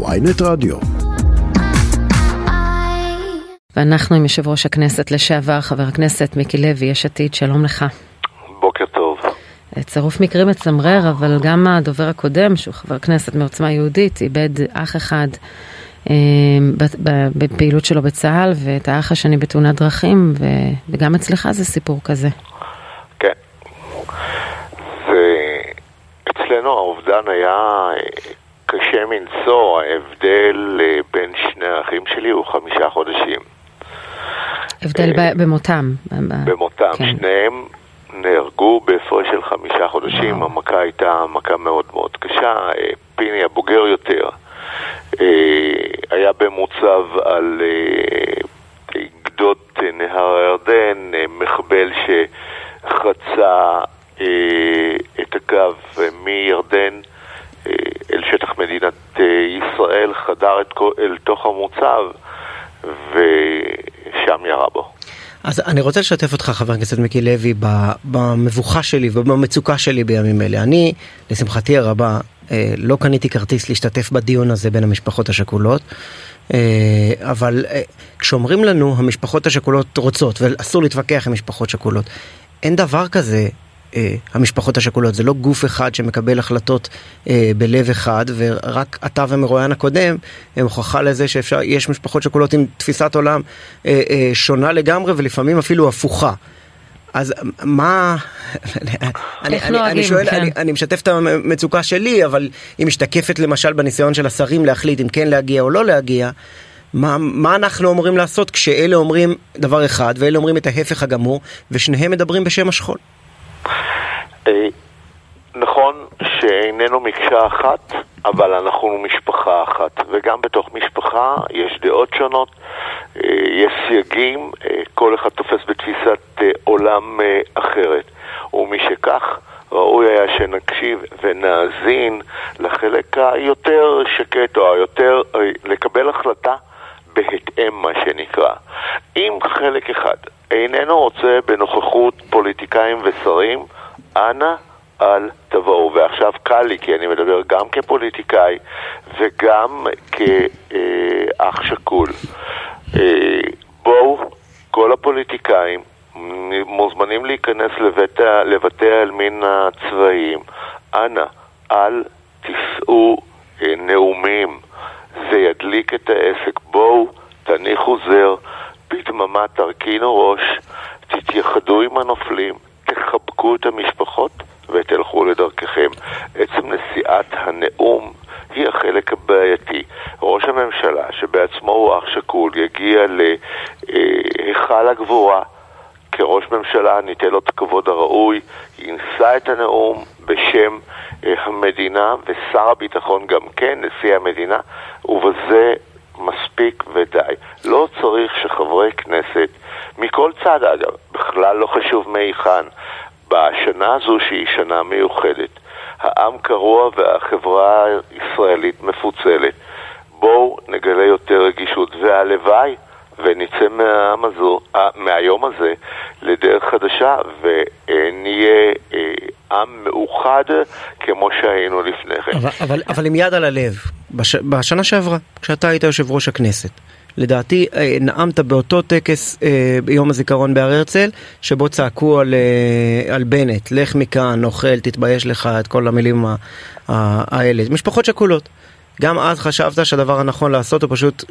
ויינט רדיו. ואנחנו עם יושב ראש הכנסת לשעבר, חבר הכנסת מיקי לוי, יש עתיד, שלום לך. בוקר טוב. צירוף מקרים מצמרר, אבל גם הדובר הקודם, שהוא חבר כנסת מעוצמה יהודית, איבד אח אחד אה, בפעילות שלו בצה"ל, ואת האח השני בתאונת דרכים, וגם אצלך זה סיפור כזה. כן. זה... אצלנו האובדן היה קשה מנשוא, ההבדל אה, בין שני האחים שלי הוא חמישה חודשים. הבדל אה, במותם. במותם, כן. שניהם נהרגו בהפרש של חמישה חודשים, וואו. המכה הייתה מכה מאוד מאוד קשה, אה, פיני הבוגר יותר היה במוצב על גדות נהר הירדן, מחבל שחצה את הקו מירדן אל שטח מדינת ישראל, חדר את, אל תוך המוצב ושם ירה בו. אז אני רוצה לשתף אותך, חבר הכנסת מיקי לוי, במבוכה שלי ובמצוקה שלי בימים אלה. אני, לשמחתי הרבה, לא קניתי כרטיס להשתתף בדיון הזה בין המשפחות השכולות, אבל כשאומרים לנו המשפחות השכולות רוצות, ואסור להתווכח עם משפחות שכולות, אין דבר כזה המשפחות השכולות, זה לא גוף אחד שמקבל החלטות אה, בלב אחד, ורק אתה ומרואיין הקודם הם הוכחה לזה שיש משפחות שכולות עם תפיסת עולם אה, אה, שונה לגמרי ולפעמים אפילו הפוכה. אז מה, אני, אני, אני שואל, כן. אני, אני משתף את המצוקה שלי, אבל היא משתקפת למשל בניסיון של השרים להחליט אם כן להגיע או לא להגיע. מה, מה אנחנו אמורים לעשות כשאלה אומרים דבר אחד ואלה אומרים את ההפך הגמור ושניהם מדברים בשם השכול? נכון שאיננו מקשה אחת, אבל אנחנו משפחה אחת, וגם בתוך משפחה יש דעות שונות, יש סייגים, כל אחד תופס בתפיסת עולם אחרת, ומשכך ראוי היה שנקשיב ונאזין לחלק היותר שקט או היותר, לקבל החלטה בהתאם מה שנקרא. אם חלק אחד איננו רוצה בנוכחות פוליטיקאים ושרים, אנא אל תבואו. ועכשיו קל לי, כי אני מדבר גם כפוליטיקאי וגם כאח שכול. בואו, כל הפוליטיקאים מוזמנים להיכנס לבית, לבתי העלמין הצבאיים. אנא, אל תישאו נאומים. זה ידליק את העסק. בואו, תניחו זר, בדממה תרכינו ראש, תתייחדו עם הנופלים, תחבקו את המשפחות ותלכו לדרככם. עצם נשיאת הנאום היא החלק הבעייתי. ראש הממשלה, שבעצמו הוא אח שכול, יגיע להיכל הגבורה. כראש ממשלה ניתן לו את הכבוד הראוי, יישא את הנאום בשם המדינה, ושר הביטחון גם כן, נשיא המדינה, ובזה מספיק ודי. לא צריך שחברי כנסת, מכל צד אגב, בכלל לא חשוב מהיכן, בשנה הזו שהיא שנה מיוחדת, העם קרוע והחברה הישראלית מפוצלת. בואו נגלה יותר רגישות, והלוואי ונצא מהעם הזו, מהיום הזה לדרך חדשה ונהיה עם מאוחד כמו שהיינו לפני כן. אבל, אבל, אבל עם יד על הלב, בש, בשנה שעברה, כשאתה היית יושב ראש הכנסת, לדעתי נאמת באותו טקס אה, ביום הזיכרון בהר הרצל, שבו צעקו על, אה, על בנט, לך מכאן, אוכל, תתבייש לך, את כל המילים האלה. משפחות שכולות. גם אז חשבת שהדבר הנכון לעשות הוא פשוט,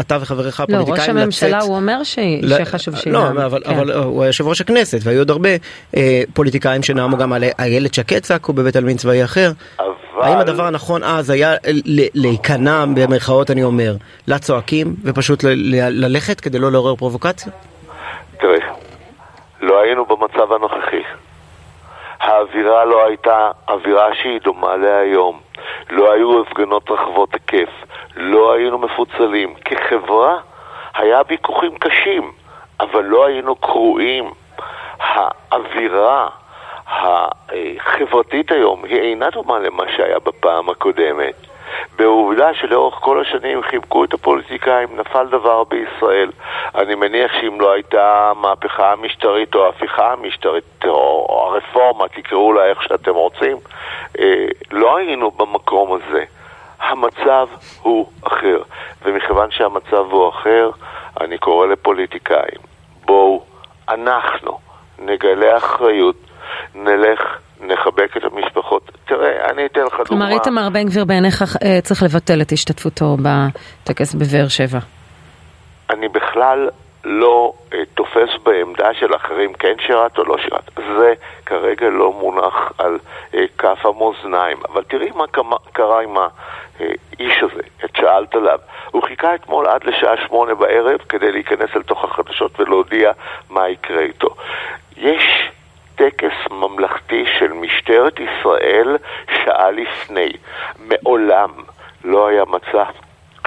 אתה וחבריך הפוליטיקאים לצאת... לא, ראש הממשלה הוא אומר ש... ל... שחשוב שינאם. לא, אבל, כן. אבל הוא היה יושב ראש הכנסת, והיו עוד הרבה אה, פוליטיקאים שנאמו גם על איילת שקד צעקו בבית עלמין צבאי אחר. אבל... האם הדבר הנכון אז היה להיכנע, במרכאות אני אומר, לצועקים, ופשוט ללכת כדי לא לעורר פרובוקציה? תראה, לא היינו במצב הנוכחי. האווירה לא הייתה אווירה שהיא דומה להיום. לא היו הפגנות רחבות היקף, לא היינו מפוצלים. כחברה היה ויכוחים קשים, אבל לא היינו קרועים. האווירה החברתית היום היא אינה דומה למה שהיה בפעם הקודמת. בעובדה שלאורך כל השנים חיבקו את הפוליטיקאים, נפל דבר בישראל. אני מניח שאם לא הייתה המהפכה המשטרית או ההפיכה המשטרית או הרפורמה, תקראו לה איך שאתם רוצים, לא היינו במקום הזה. המצב הוא אחר, ומכיוון שהמצב הוא אחר, אני קורא לפוליטיקאים, בואו, אנחנו נגלה אחריות, נלך, נחבק את המשפחות. תראה, אני אתן לך דוגמה. כלומר, איתמר בן גביר בעיניך אה, צריך לבטל את השתתפותו בטקס בבאר שבע. אני בכלל לא uh, תופס בעמדה של אחרים כן שירת או לא שירת. זה כרגע לא מונח על uh, כף המאזניים. אבל תראי מה קרה עם האיש הזה, את שאלת עליו. הוא חיכה אתמול עד לשעה שמונה בערב כדי להיכנס אל תוך החדשות ולהודיע מה יקרה איתו. יש טקס ממלכתי של משטרת ישראל שעה לפני. מעולם לא היה מצב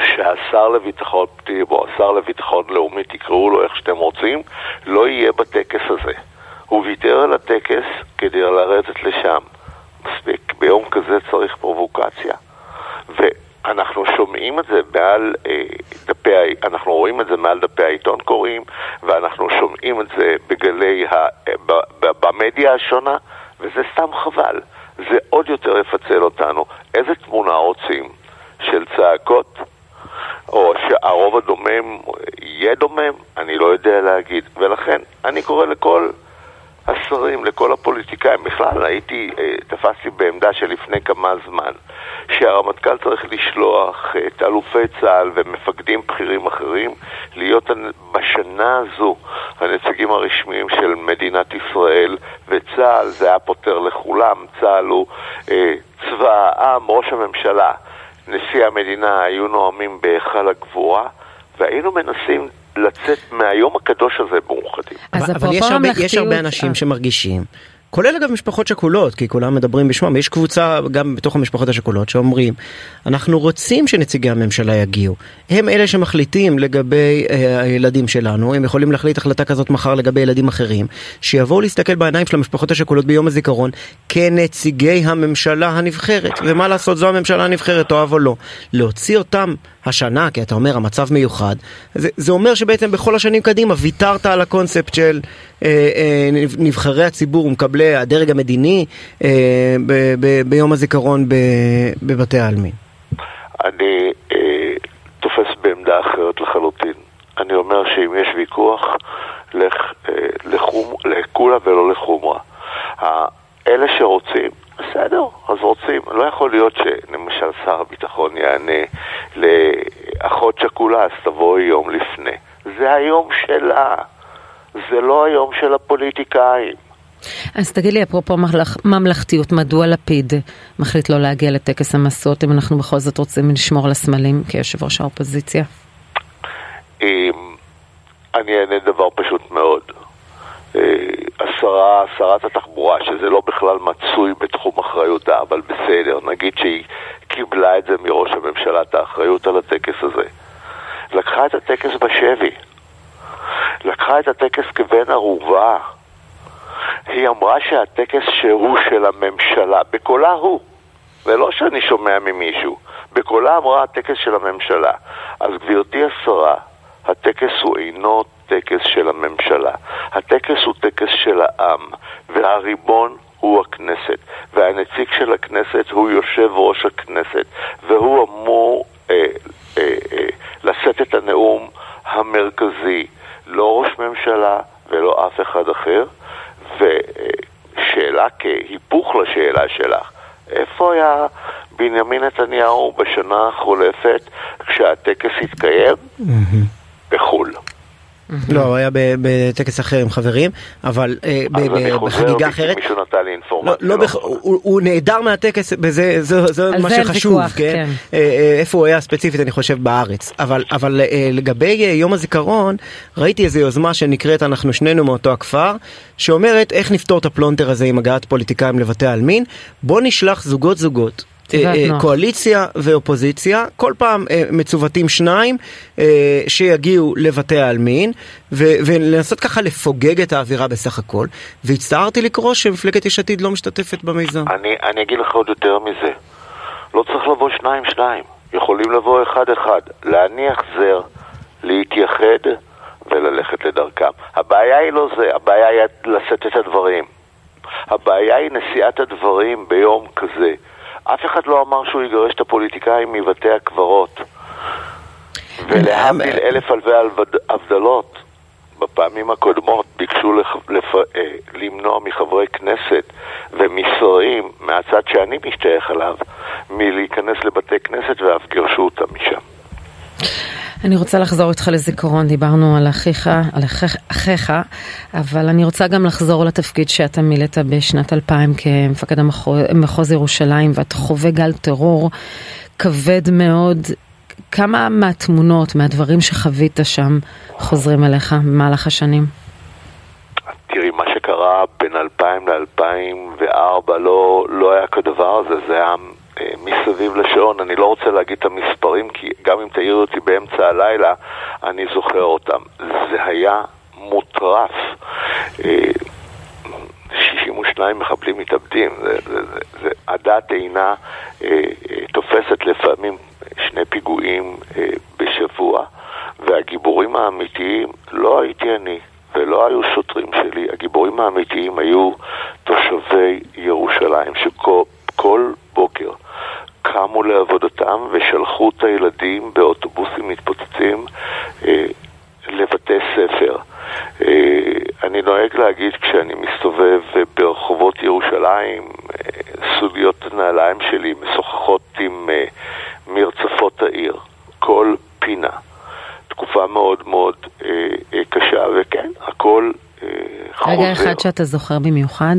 שהשר לביטחון פנים או השר לביטחון לאומי, תקראו לו איך שאתם רוצים, לא יהיה בטקס הזה. הוא ויתר על הטקס כדי לרדת לשם. מספיק, ביום כזה צריך פרובוקציה. ואנחנו שומעים את זה מעל אה, דפי, אנחנו רואים את זה מעל דפי העיתון קוראים, ואנחנו שומעים את זה בגלי, ה, ב, ב, במדיה השונה, וזה סתם חבל. זה עוד יותר יפצל אותנו. איזה תמונה רוצים? של צעקות? או שהרוב הדומם יהיה דומם, אני לא יודע להגיד. ולכן אני קורא לכל השרים, לכל הפוליטיקאים, בכלל הייתי, אה, תפסתי בעמדה שלפני כמה זמן, שהרמטכ"ל צריך לשלוח את אלופי צה"ל ומפקדים בכירים אחרים להיות בשנה הזו הנציגים הרשמיים של מדינת ישראל וצה"ל, זה היה פותר לכולם, צה"ל הוא אה, צבא העם, ראש הממשלה. נשיא המדינה היו נואמים בהיכל הגבורה, והיינו מנסים לצאת מהיום הקדוש הזה מאוחדים. אבל יש הרבה, יש הרבה אנשים אה. שמרגישים כולל אגב משפחות שכולות, כי כולם מדברים בשמם, יש קבוצה גם בתוך המשפחות השכולות שאומרים, אנחנו רוצים שנציגי הממשלה יגיעו. הם אלה שמחליטים לגבי אה, הילדים שלנו, הם יכולים להחליט החלטה כזאת מחר לגבי ילדים אחרים, שיבואו להסתכל בעיניים של המשפחות השכולות ביום הזיכרון כנציגי הממשלה הנבחרת. ומה לעשות, זו הממשלה הנבחרת, אוהב או לא. להוציא אותם השנה, כי אתה אומר המצב מיוחד, זה, זה אומר שבעצם בכל השנים קדימה ויתרת על הקונספט של אה, אה, נבחרי הציבור ומקבלי הדרג המדיני אה, ב, ב, ביום הזיכרון ב, בבתי העלמין. אני אה, תופס בעמדה אחרת לחלוטין. אני אומר שאם יש ויכוח, לך, אה, לחום, לקולה ולא לחומרה. אלה שרוצים, בסדר, אז רוצים. לא יכול להיות שלמשל שר הביטחון יענה לאחות שכולה, אז תבואי יום לפני. זה היום שלה, זה לא היום של הפוליטיקאים. אז תגיד לי, אפרופו ממלכתיות, מדוע לפיד מחליט לא להגיע לטקס המסות אם אנחנו בכל זאת רוצים לשמור על הסמלים כיושב ראש האופוזיציה? אני אענה דבר פשוט מאוד. אה, השרה, שרת התחבורה, שזה לא בכלל מצוי בתחום אחריותה, אבל בסדר, נגיד שהיא קיבלה את זה מראש הממשלה, את האחריות על הטקס הזה. לקחה את הטקס בשבי. לקחה את הטקס כבן ערובה. היא אמרה שהטקס שהוא של הממשלה, בקולה הוא, ולא שאני שומע ממישהו, בקולה אמרה הטקס של הממשלה. אז גברתי השרה, הטקס הוא אינו טקס של הממשלה. הטקס הוא טקס של העם, והריבון הוא הכנסת, והנציג של הכנסת הוא יושב ראש הכנסת, והוא אמור אה, אה, אה, לשאת את הנאום המרכזי, לא ראש ממשלה ולא אף אחד אחר. ושאלה כהיפוך לשאלה שלך, איפה היה בנימין נתניהו בשנה החולפת כשהטקס התקיים? בחו"ל. לא, הוא היה בטקס אחר עם חברים, אבל אה, בחגיגה אחרת. מישהו נתן לי אינפורמציה. לא, לא הוא נעדר מהטקס, זה מה שחשוב, כן? כן. אה, אה, איפה הוא היה ספציפית, אני חושב, בארץ. אבל לגבי יום הזיכרון, ראיתי איזו יוזמה שנקראת אנחנו שנינו מאותו הכפר, שאומרת איך נפתור את הפלונטר הזה עם הגעת פוליטיקאים לבתי העלמין. בוא נשלח זוגות זוגות קואליציה ואופוזיציה, כל פעם אה, מצוותים שניים שיגיעו לבתי העלמין ולנסות ככה לפוגג את האווירה בסך הכל והצטערתי לקרוא שמפלגת יש עתיד לא משתתפת במיזם. אני, אני אגיד לך עוד יותר מזה, לא צריך לבוא שניים שניים, יכולים לבוא אחד אחד, להניח זר, להתייחד וללכת לדרכם. הבעיה היא לא זה, הבעיה היא לשאת את הדברים. הבעיה היא נשיאת הדברים ביום כזה. אף אחד לא אמר שהוא יגרש את הפוליטיקאים מבתי הקברות. ולהבדיל אלף אלפי הבדלות, בפעמים הקודמות ביקשו לפ... לפ... אה, למנוע מחברי כנסת ומשרים מהצד שאני משתייך אליו מלהיכנס לבתי כנסת ואף גירשו אותם משם. אני רוצה לחזור איתך לזיכרון, דיברנו על אחיך, על אחיך, אבל אני רוצה גם לחזור לתפקיד שאתה מילאת בשנת 2000 כמפקד המחוז, מחוז ירושלים, ואתה חווה גל טרור כבד מאוד. כמה מהתמונות, מהדברים שחווית שם, חוזרים אליך במהלך השנים? תראי, מה שקרה בין 2000 ל-2004 לא, לא היה כדבר הזה, זה היה מסביב לשעון. אני לא רוצה להגיד את המספרים, כי גם אם תעיר אותי באמצע הלילה, אני זוכר אותם. זה היה מוטרף. 62 אה, מחבלים מתאבדים, זה, זה, זה, זה, הדעת אינה אה, אה, תופסת לפעמים שני פיגועים אה, בשבוע, והגיבורים האמיתיים לא הייתי אני ולא היו שוטרים שלי, הגיבורים האמיתיים היו תושבי ירושלים, שכל קמו לעבודתם ושלחו את הילדים באוטובוסים מתפוצצים אה, לבתי ספר. אה, אני נוהג להגיד כשאני מסתובב ברחובות ירושלים, אה, סוגיות הנעליים שלי משוחחות עם מרצפות העיר, כל פינה. תקופה מאוד מאוד קשה, וכן, הכל חוזר. רגע אחד שאתה זוכר במיוחד?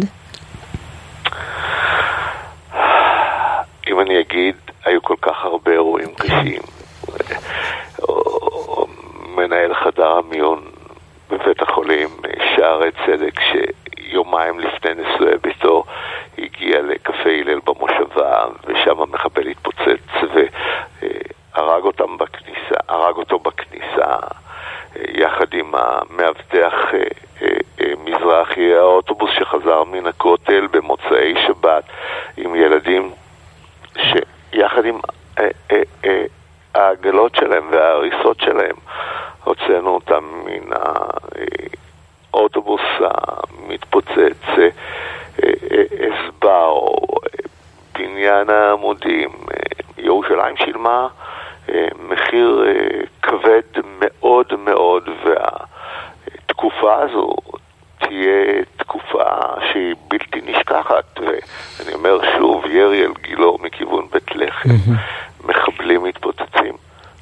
ושם המחבל התפוצץ והרג אותם בכניסה, הרג אותו בכניסה יחד עם המאבטח אה, אה, אה, מזרחי, האוטובוס שחזר מן הכותל במוצאי שבת עם ילדים שיחד עם העגלות שלהם וההריסות שלהם הוצאנו אותם מן האוטובוס המתפוצץ, אסבר, בניין העמודים. ירושלים שילמה מחיר כבד מאוד מאוד, והתקופה הזו תהיה תקופה שהיא בלתי נשכחת. ואני אומר שוב, ירי על גילו מכיוון בית לחם, מחבלים מתפוצצים,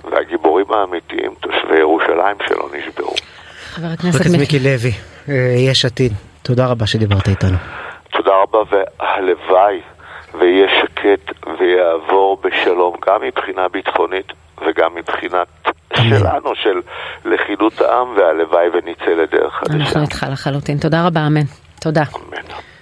והגיבורים האמיתיים, תושבי ירושלים שלא נשברו. חבר הכנסת מיקי לוי, אה, יש עתיד, תודה רבה שדיברת איתנו. תודה רבה, והלוואי ויהיה שקט ויעבור בשלום, גם מבחינה ביטחונית וגם מבחינת שלנו, של לכידות העם, והלוואי ונצא לדרך חדשה. אנחנו איתך לחלוטין. תודה רבה, אמן. תודה. אמן.